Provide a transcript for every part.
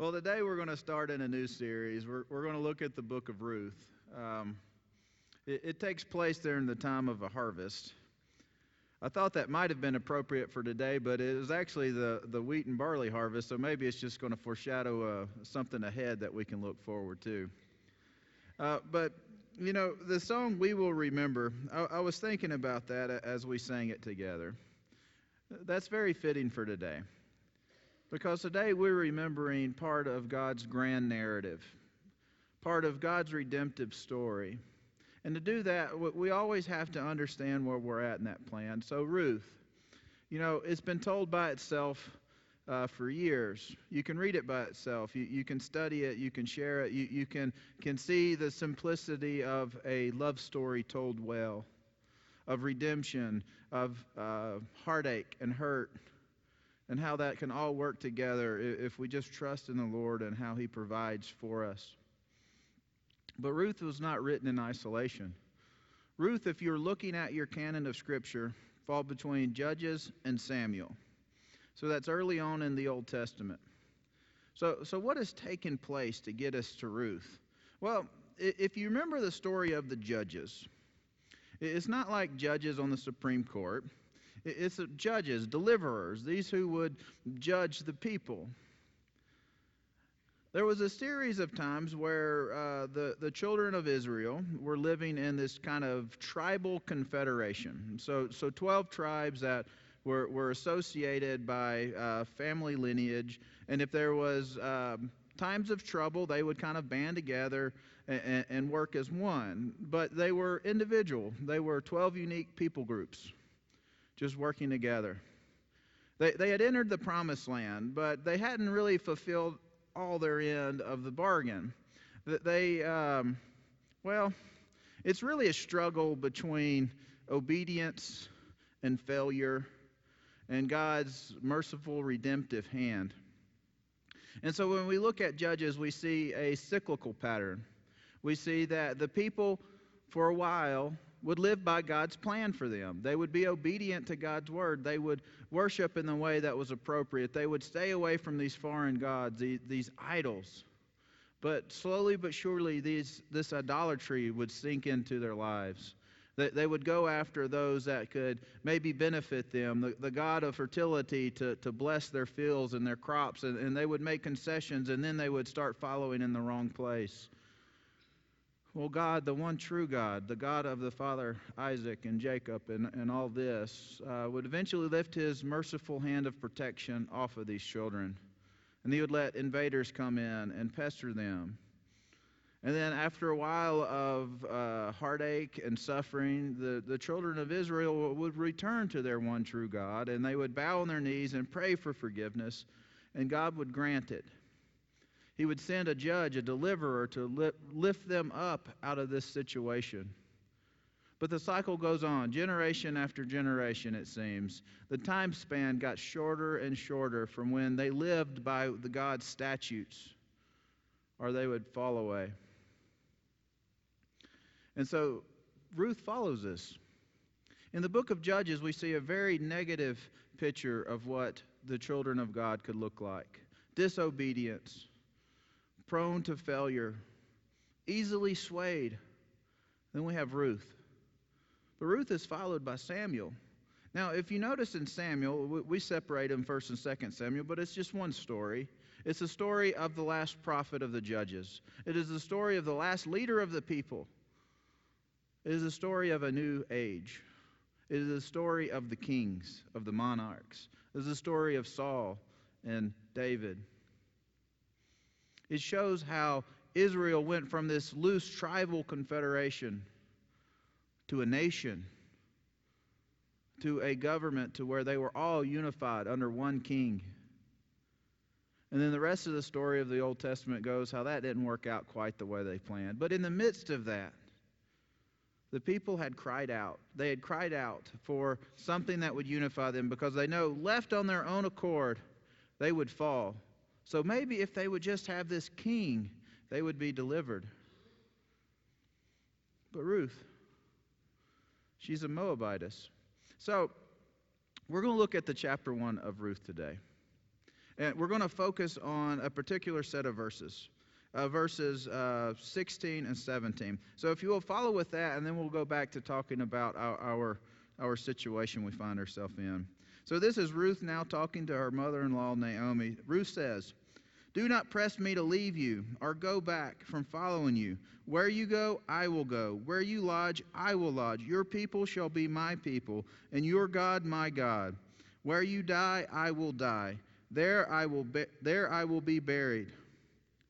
Well, today we're going to start in a new series. We're, we're going to look at the book of Ruth. Um, it, it takes place during the time of a harvest. I thought that might have been appropriate for today, but it is actually the, the wheat and barley harvest, so maybe it's just going to foreshadow uh, something ahead that we can look forward to. Uh, but, you know, the song We Will Remember, I, I was thinking about that as we sang it together. That's very fitting for today. Because today we're remembering part of God's grand narrative, part of God's redemptive story. And to do that, we always have to understand where we're at in that plan. So, Ruth, you know, it's been told by itself uh, for years. You can read it by itself, you, you can study it, you can share it, you, you can, can see the simplicity of a love story told well, of redemption, of uh, heartache and hurt and how that can all work together if we just trust in the Lord and how He provides for us. But Ruth was not written in isolation. Ruth, if you're looking at your canon of Scripture, fall between Judges and Samuel. So that's early on in the Old Testament. So, so what has taken place to get us to Ruth? Well, if you remember the story of the judges, it's not like judges on the Supreme Court. It's judges, deliverers, these who would judge the people. There was a series of times where uh, the, the children of Israel were living in this kind of tribal confederation. So, so 12 tribes that were, were associated by uh, family lineage. And if there was um, times of trouble, they would kind of band together and, and work as one. But they were individual, they were 12 unique people groups just working together. They, they had entered the promised land, but they hadn't really fulfilled all their end of the bargain. That they, um, well, it's really a struggle between obedience and failure and God's merciful, redemptive hand. And so when we look at Judges, we see a cyclical pattern. We see that the people, for a while, would live by God's plan for them. They would be obedient to God's word. They would worship in the way that was appropriate. They would stay away from these foreign gods, these, idols. But slowly but surely, these, this idolatry would sink into their lives. They, they would go after those that could maybe benefit them, the, the God of fertility to, to bless their fields and their crops, and, and they would make concessions, and then they would start following in the wrong place. Well, God, the one true God, the God of the father Isaac and Jacob and, and all this, uh, would eventually lift his merciful hand of protection off of these children. And he would let invaders come in and pester them. And then, after a while of uh, heartache and suffering, the, the children of Israel would return to their one true God, and they would bow on their knees and pray for forgiveness, and God would grant it. He would send a judge, a deliverer, to lift them up out of this situation. But the cycle goes on, generation after generation, it seems. The time span got shorter and shorter from when they lived by the God's statutes, or they would fall away. And so Ruth follows this. In the book of Judges, we see a very negative picture of what the children of God could look like disobedience, prone to failure, easily swayed. Then we have Ruth. But Ruth is followed by Samuel. Now, if you notice in Samuel, we separate them first and second Samuel, but it's just one story. It's the story of the last prophet of the judges. It is the story of the last leader of the people. It is the story of a new age. It is the story of the kings, of the monarchs. It is the story of Saul and David. It shows how Israel went from this loose tribal confederation to a nation, to a government, to where they were all unified under one king. And then the rest of the story of the Old Testament goes how that didn't work out quite the way they planned. But in the midst of that, the people had cried out. They had cried out for something that would unify them because they know left on their own accord, they would fall. So maybe if they would just have this king, they would be delivered. But Ruth, she's a Moabitess. So we're going to look at the chapter 1 of Ruth today. And we're going to focus on a particular set of verses. Uh, verses uh, 16 and 17. So, if you will follow with that, and then we'll go back to talking about our, our, our situation we find ourselves in. So, this is Ruth now talking to her mother in law, Naomi. Ruth says, Do not press me to leave you or go back from following you. Where you go, I will go. Where you lodge, I will lodge. Your people shall be my people, and your God my God. Where you die, I will die. There I will be, there I will be buried.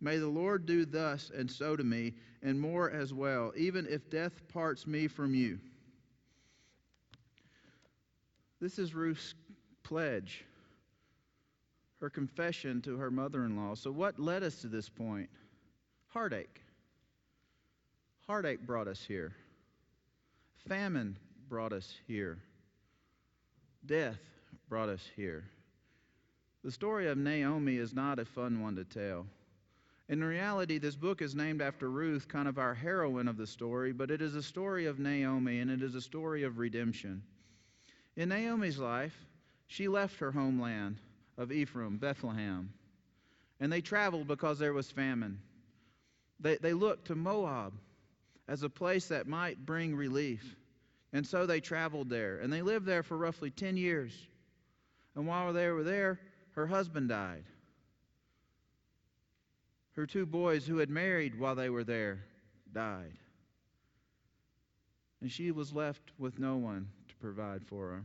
May the Lord do thus and so to me, and more as well, even if death parts me from you. This is Ruth's pledge, her confession to her mother in law. So, what led us to this point? Heartache. Heartache brought us here. Famine brought us here. Death brought us here. The story of Naomi is not a fun one to tell. In reality, this book is named after Ruth, kind of our heroine of the story, but it is a story of Naomi and it is a story of redemption. In Naomi's life, she left her homeland of Ephraim, Bethlehem, and they traveled because there was famine. They, they looked to Moab as a place that might bring relief. And so they traveled there, and they lived there for roughly 10 years. And while they were there, her husband died. Her two boys, who had married while they were there, died. And she was left with no one to provide for her.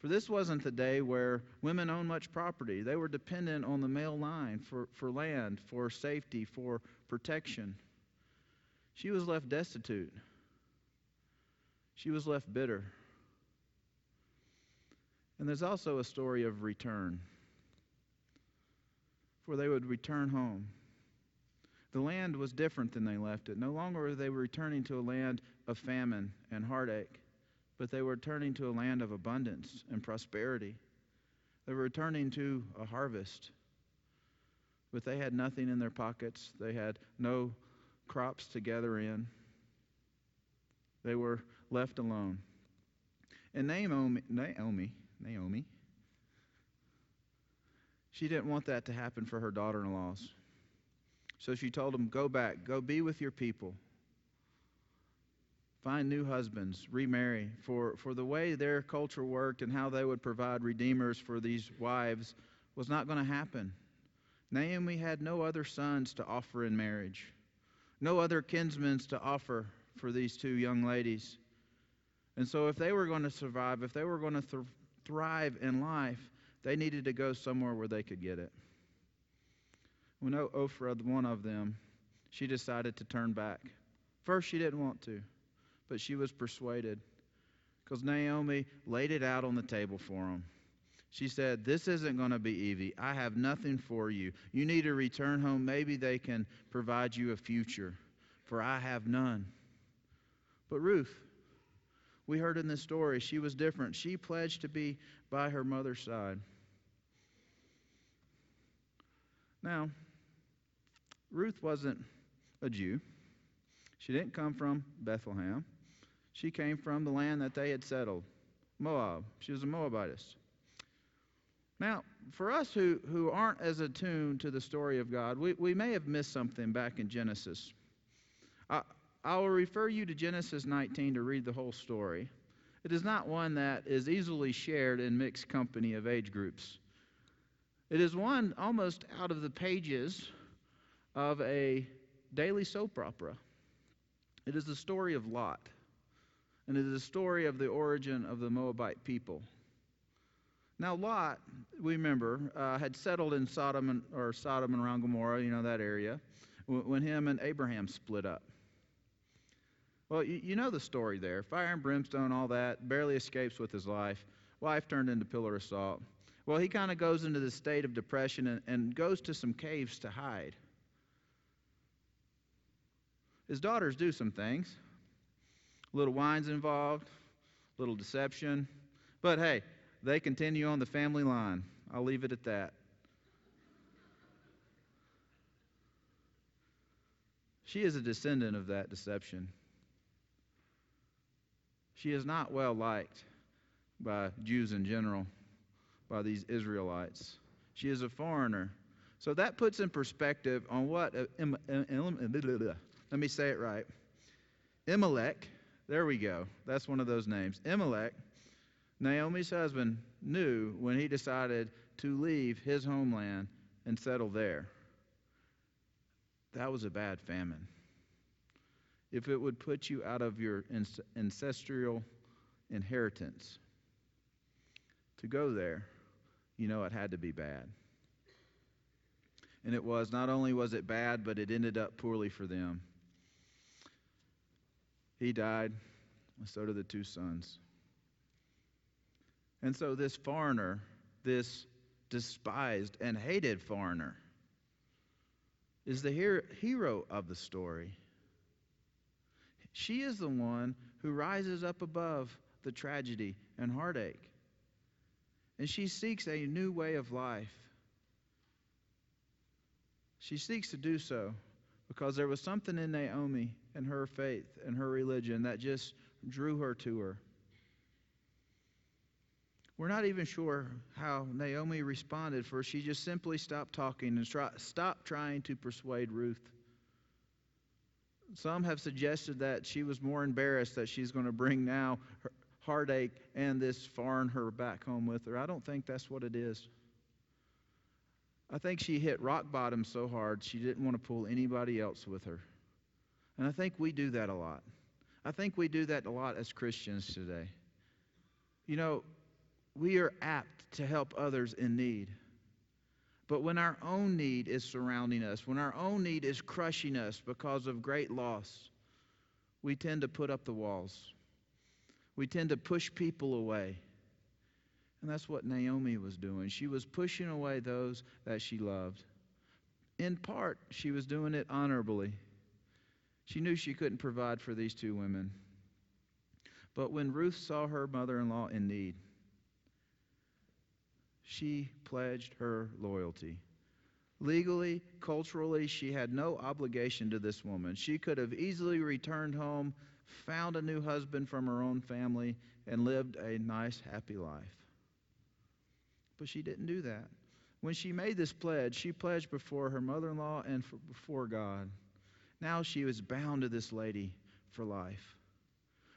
For this wasn't the day where women owned much property. They were dependent on the male line for, for land, for safety, for protection. She was left destitute. She was left bitter. And there's also a story of return for they would return home. The land was different than they left it. No longer were they returning to a land of famine and heartache, but they were turning to a land of abundance and prosperity. They were returning to a harvest. But they had nothing in their pockets, they had no crops to gather in. They were left alone. And Naomi, Naomi, Naomi she didn't want that to happen for her daughter in laws. So she told them, Go back, go be with your people. Find new husbands, remarry. For, for the way their culture worked and how they would provide redeemers for these wives was not going to happen. Naomi had no other sons to offer in marriage, no other kinsmen to offer for these two young ladies. And so, if they were going to survive, if they were going to th- thrive in life, they needed to go somewhere where they could get it. When Ophrah, one of them, she decided to turn back. First, she didn't want to, but she was persuaded because Naomi laid it out on the table for him. She said, This isn't going to be easy. I have nothing for you. You need to return home. Maybe they can provide you a future, for I have none. But Ruth, we heard in this story, she was different. She pledged to be by her mother's side. Now, Ruth wasn't a Jew. She didn't come from Bethlehem. She came from the land that they had settled, Moab. She was a Moabitess. Now, for us who, who aren't as attuned to the story of God, we, we may have missed something back in Genesis. I, I will refer you to Genesis 19 to read the whole story. It is not one that is easily shared in mixed company of age groups. It is one almost out of the pages of a daily soap opera. It is the story of Lot, and it is the story of the origin of the Moabite people. Now, Lot, we remember, uh, had settled in Sodom and, or Sodom and around Gomorrah, you know that area, when him and Abraham split up. Well, you, you know the story there. Fire and brimstone, all that, barely escapes with his life. Wife turned into pillar of salt. Well, he kind of goes into the state of depression and, and goes to some caves to hide. His daughters do some things. Little wine's involved, little deception. But hey, they continue on the family line. I'll leave it at that. She is a descendant of that deception. She is not well liked by Jews in general, by these Israelites. She is a foreigner. So that puts in perspective on what. Uh, let me say it right. Elimelech, there we go. That's one of those names. Elimelech, Naomi's husband, knew when he decided to leave his homeland and settle there. That was a bad famine. If it would put you out of your ancestral inheritance to go there, you know it had to be bad. And it was. Not only was it bad, but it ended up poorly for them. He died, and so did the two sons. And so this foreigner, this despised and hated foreigner, is the hero of the story. She is the one who rises up above the tragedy and heartache. And she seeks a new way of life. She seeks to do so because there was something in Naomi and her faith and her religion that just drew her to her. We're not even sure how Naomi responded, for she just simply stopped talking and try, stopped trying to persuade Ruth. Some have suggested that she was more embarrassed that she's going to bring now her heartache and this foreigner back home with her. I don't think that's what it is. I think she hit rock bottom so hard she didn't want to pull anybody else with her. And I think we do that a lot. I think we do that a lot as Christians today. You know, we are apt to help others in need. But when our own need is surrounding us, when our own need is crushing us because of great loss, we tend to put up the walls. We tend to push people away. And that's what Naomi was doing. She was pushing away those that she loved. In part, she was doing it honorably. She knew she couldn't provide for these two women. But when Ruth saw her mother in law in need, she pledged her loyalty. Legally, culturally, she had no obligation to this woman. She could have easily returned home, found a new husband from her own family, and lived a nice, happy life. But she didn't do that. When she made this pledge, she pledged before her mother in law and before God. Now she was bound to this lady for life.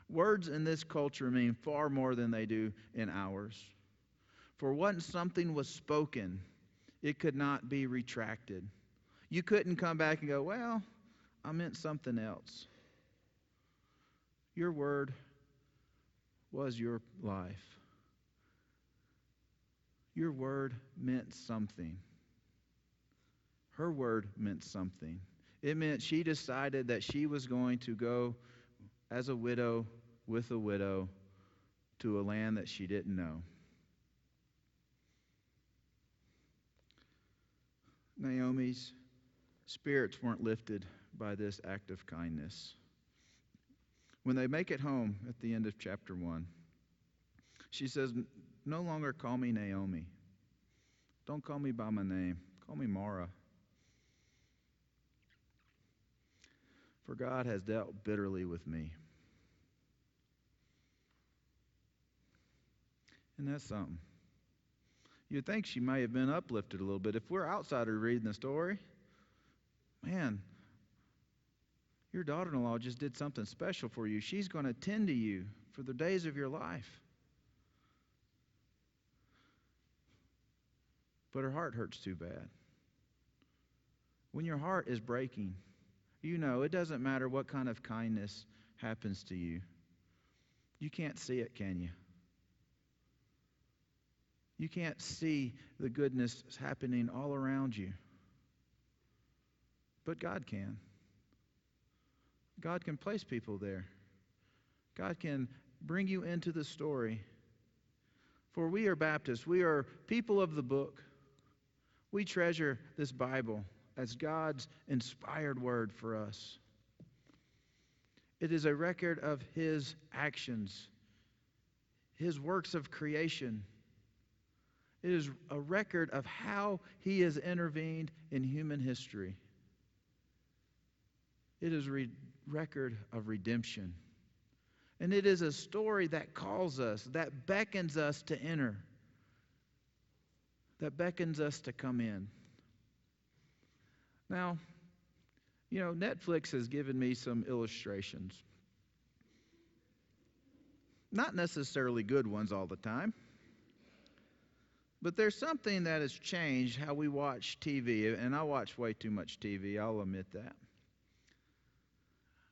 Words in this culture mean far more than they do in ours. For once something was spoken, it could not be retracted. You couldn't come back and go, Well, I meant something else. Your word was your life. Your word meant something. Her word meant something. It meant she decided that she was going to go as a widow with a widow to a land that she didn't know. Naomi's spirits weren't lifted by this act of kindness. When they make it home at the end of chapter 1, she says, No longer call me Naomi. Don't call me by my name. Call me Mara. For God has dealt bitterly with me. And that's something. You'd think she may have been uplifted a little bit. If we're outsiders reading the story, man, your daughter in law just did something special for you. She's going to tend to you for the days of your life. But her heart hurts too bad. When your heart is breaking, you know it doesn't matter what kind of kindness happens to you. You can't see it, can you? You can't see the goodness happening all around you. But God can. God can place people there. God can bring you into the story. For we are Baptists, we are people of the book. We treasure this Bible as God's inspired word for us. It is a record of His actions, His works of creation, it is a record of how he has intervened in human history. It is a re- record of redemption. And it is a story that calls us, that beckons us to enter, that beckons us to come in. Now, you know, Netflix has given me some illustrations. Not necessarily good ones all the time. But there's something that has changed how we watch TV, and I watch way too much TV, I'll admit that.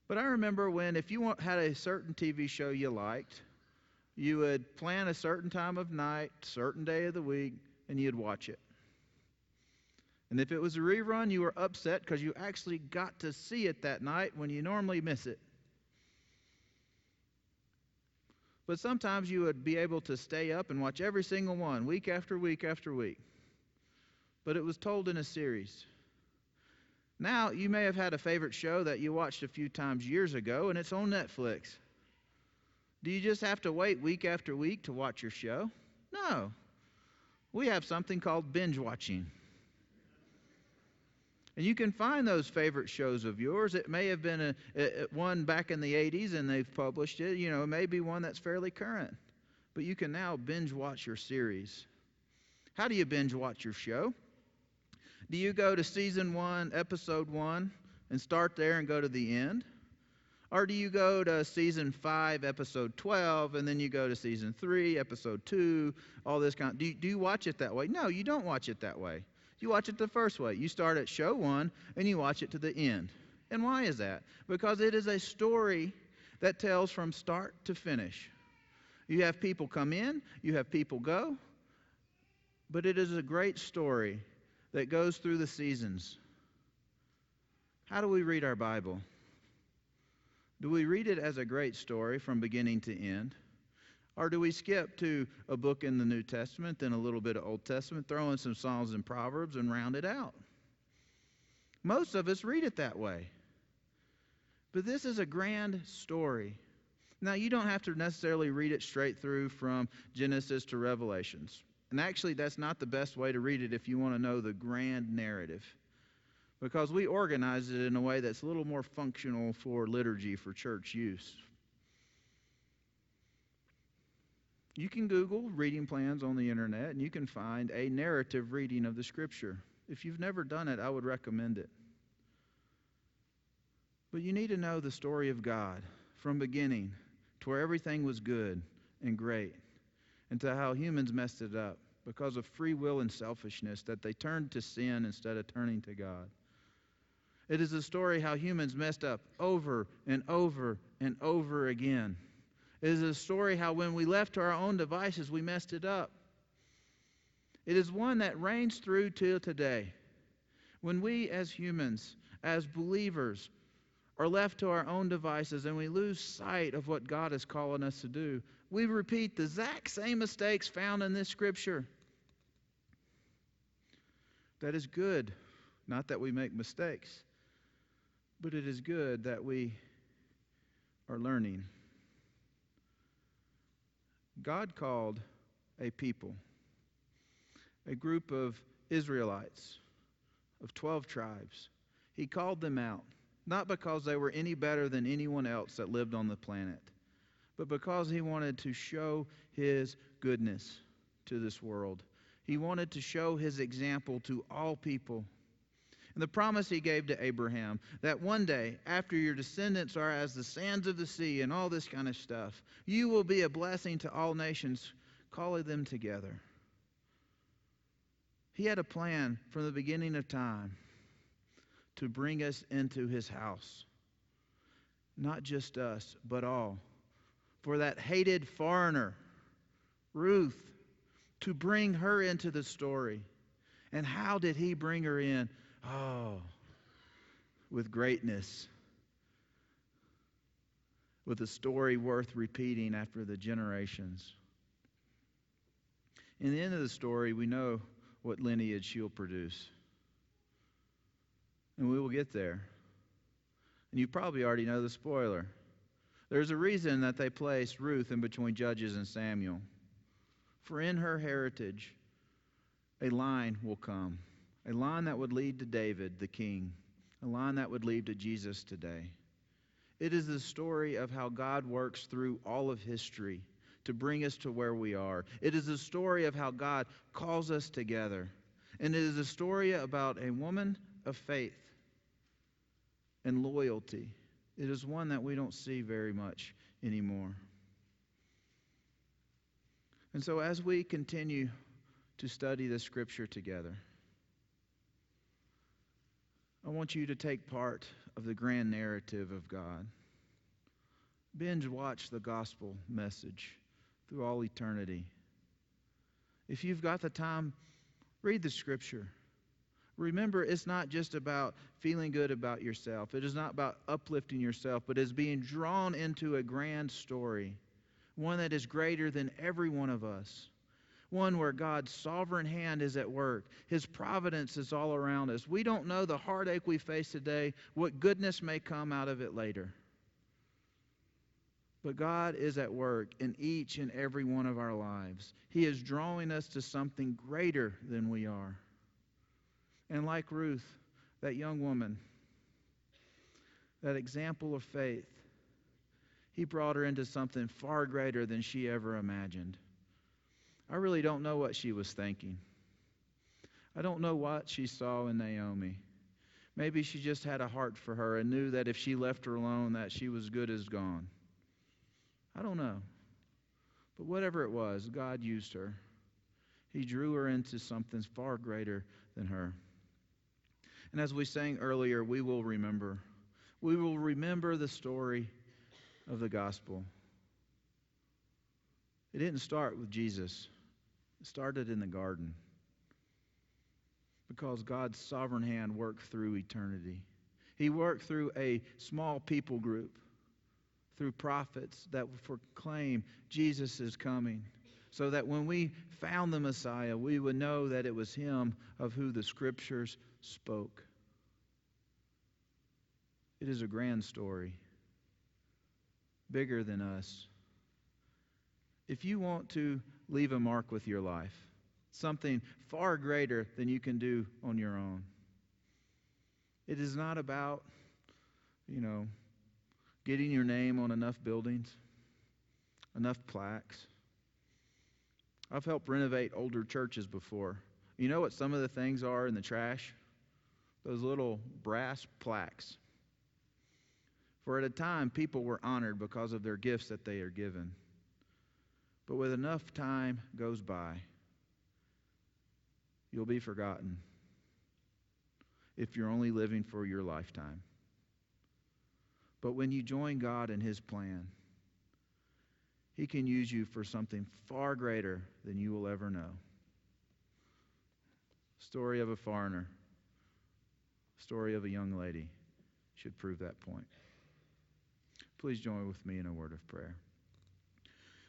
But I remember when, if you had a certain TV show you liked, you would plan a certain time of night, certain day of the week, and you'd watch it. And if it was a rerun, you were upset because you actually got to see it that night when you normally miss it. But sometimes you would be able to stay up and watch every single one, week after week after week. But it was told in a series. Now, you may have had a favorite show that you watched a few times years ago, and it's on Netflix. Do you just have to wait week after week to watch your show? No. We have something called binge watching. And you can find those favorite shows of yours. It may have been a, a, one back in the 80s and they've published it. You know, it may be one that's fairly current. But you can now binge watch your series. How do you binge watch your show? Do you go to season one, episode one, and start there and go to the end? Or do you go to season five, episode 12, and then you go to season three, episode two, all this kind of, do do you watch it that way? No, you don't watch it that way. You watch it the first way. You start at show one and you watch it to the end. And why is that? Because it is a story that tells from start to finish. You have people come in, you have people go, but it is a great story that goes through the seasons. How do we read our Bible? Do we read it as a great story from beginning to end? Or do we skip to a book in the New Testament, then a little bit of Old Testament, throw in some Psalms and Proverbs, and round it out? Most of us read it that way. But this is a grand story. Now, you don't have to necessarily read it straight through from Genesis to Revelations. And actually, that's not the best way to read it if you want to know the grand narrative. Because we organize it in a way that's a little more functional for liturgy, for church use, You can Google reading plans on the internet and you can find a narrative reading of the scripture. If you've never done it, I would recommend it. But you need to know the story of God from beginning to where everything was good and great and to how humans messed it up because of free will and selfishness that they turned to sin instead of turning to God. It is a story how humans messed up over and over and over again. Is a story how when we left to our own devices, we messed it up. It is one that reigns through till today. When we as humans, as believers, are left to our own devices and we lose sight of what God is calling us to do, we repeat the exact same mistakes found in this scripture. That is good. Not that we make mistakes, but it is good that we are learning. God called a people, a group of Israelites of 12 tribes. He called them out, not because they were any better than anyone else that lived on the planet, but because he wanted to show his goodness to this world. He wanted to show his example to all people. And the promise he gave to Abraham that one day, after your descendants are as the sands of the sea and all this kind of stuff, you will be a blessing to all nations, calling them together. He had a plan from the beginning of time to bring us into his house. Not just us, but all. For that hated foreigner, Ruth, to bring her into the story. And how did he bring her in? Oh, with greatness, with a story worth repeating after the generations. In the end of the story, we know what lineage she'll produce. And we will get there. And you probably already know the spoiler. There's a reason that they placed Ruth in between Judges and Samuel. For in her heritage, a line will come a line that would lead to David, the king, a line that would lead to Jesus today. It is the story of how God works through all of history to bring us to where we are. It is a story of how God calls us together. And it is a story about a woman of faith and loyalty. It is one that we don't see very much anymore. And so, as we continue to study the scripture together, want you to take part of the grand narrative of God. Binge watch the gospel message through all eternity. If you've got the time, read the scripture. Remember, it's not just about feeling good about yourself. It is not about uplifting yourself, but is being drawn into a grand story, one that is greater than every one of us one where God's sovereign hand is at work. His providence is all around us. We don't know the heartache we face today, what goodness may come out of it later. But God is at work in each and every one of our lives. He is drawing us to something greater than we are. And like Ruth, that young woman, that example of faith, He brought her into something far greater than she ever imagined. I really don't know what she was thinking. I don't know what she saw in Naomi. Maybe she just had a heart for her and knew that if she left her alone that she was good as gone. I don't know. But whatever it was, God used her. He drew her into something far greater than her. And as we sang earlier, we will remember. We will remember the story of the gospel. It didn't start with Jesus. Started in the garden because God's sovereign hand worked through eternity. He worked through a small people group, through prophets that proclaim Jesus is coming, so that when we found the Messiah, we would know that it was Him of who the Scriptures spoke. It is a grand story, bigger than us. If you want to leave a mark with your life, something far greater than you can do on your own. It is not about, you know, getting your name on enough buildings, enough plaques. I've helped renovate older churches before. You know what some of the things are in the trash? Those little brass plaques. For at a time, people were honored because of their gifts that they are given. But with enough time goes by, you'll be forgotten if you're only living for your lifetime. But when you join God in His plan, He can use you for something far greater than you will ever know. Story of a foreigner, story of a young lady should prove that point. Please join with me in a word of prayer.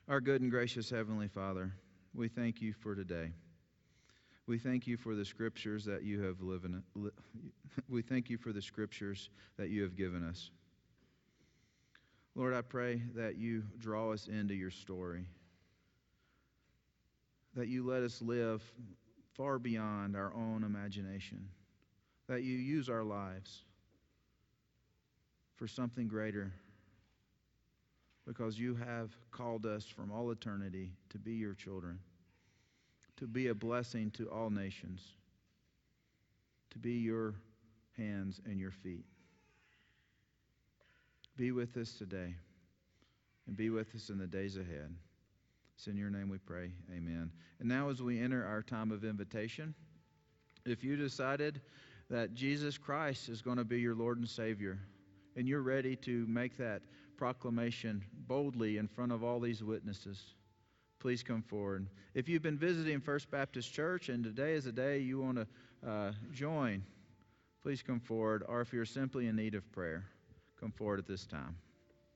Our good and gracious Heavenly Father, we thank you for today. We thank you for the scriptures that you have lived. We thank you for the scriptures that you have given us. Lord, I pray that you draw us into your story, that you let us live far beyond our own imagination, that you use our lives for something greater because you have called us from all eternity to be your children, to be a blessing to all nations, to be your hands and your feet. Be with us today and be with us in the days ahead. It's in your name we pray. Amen. And now, as we enter our time of invitation, if you decided that Jesus Christ is going to be your Lord and Savior, and you're ready to make that proclamation boldly in front of all these witnesses, please come forward. If you've been visiting First Baptist Church and today is a day you want to uh, join, please come forward. Or if you're simply in need of prayer, come forward at this time.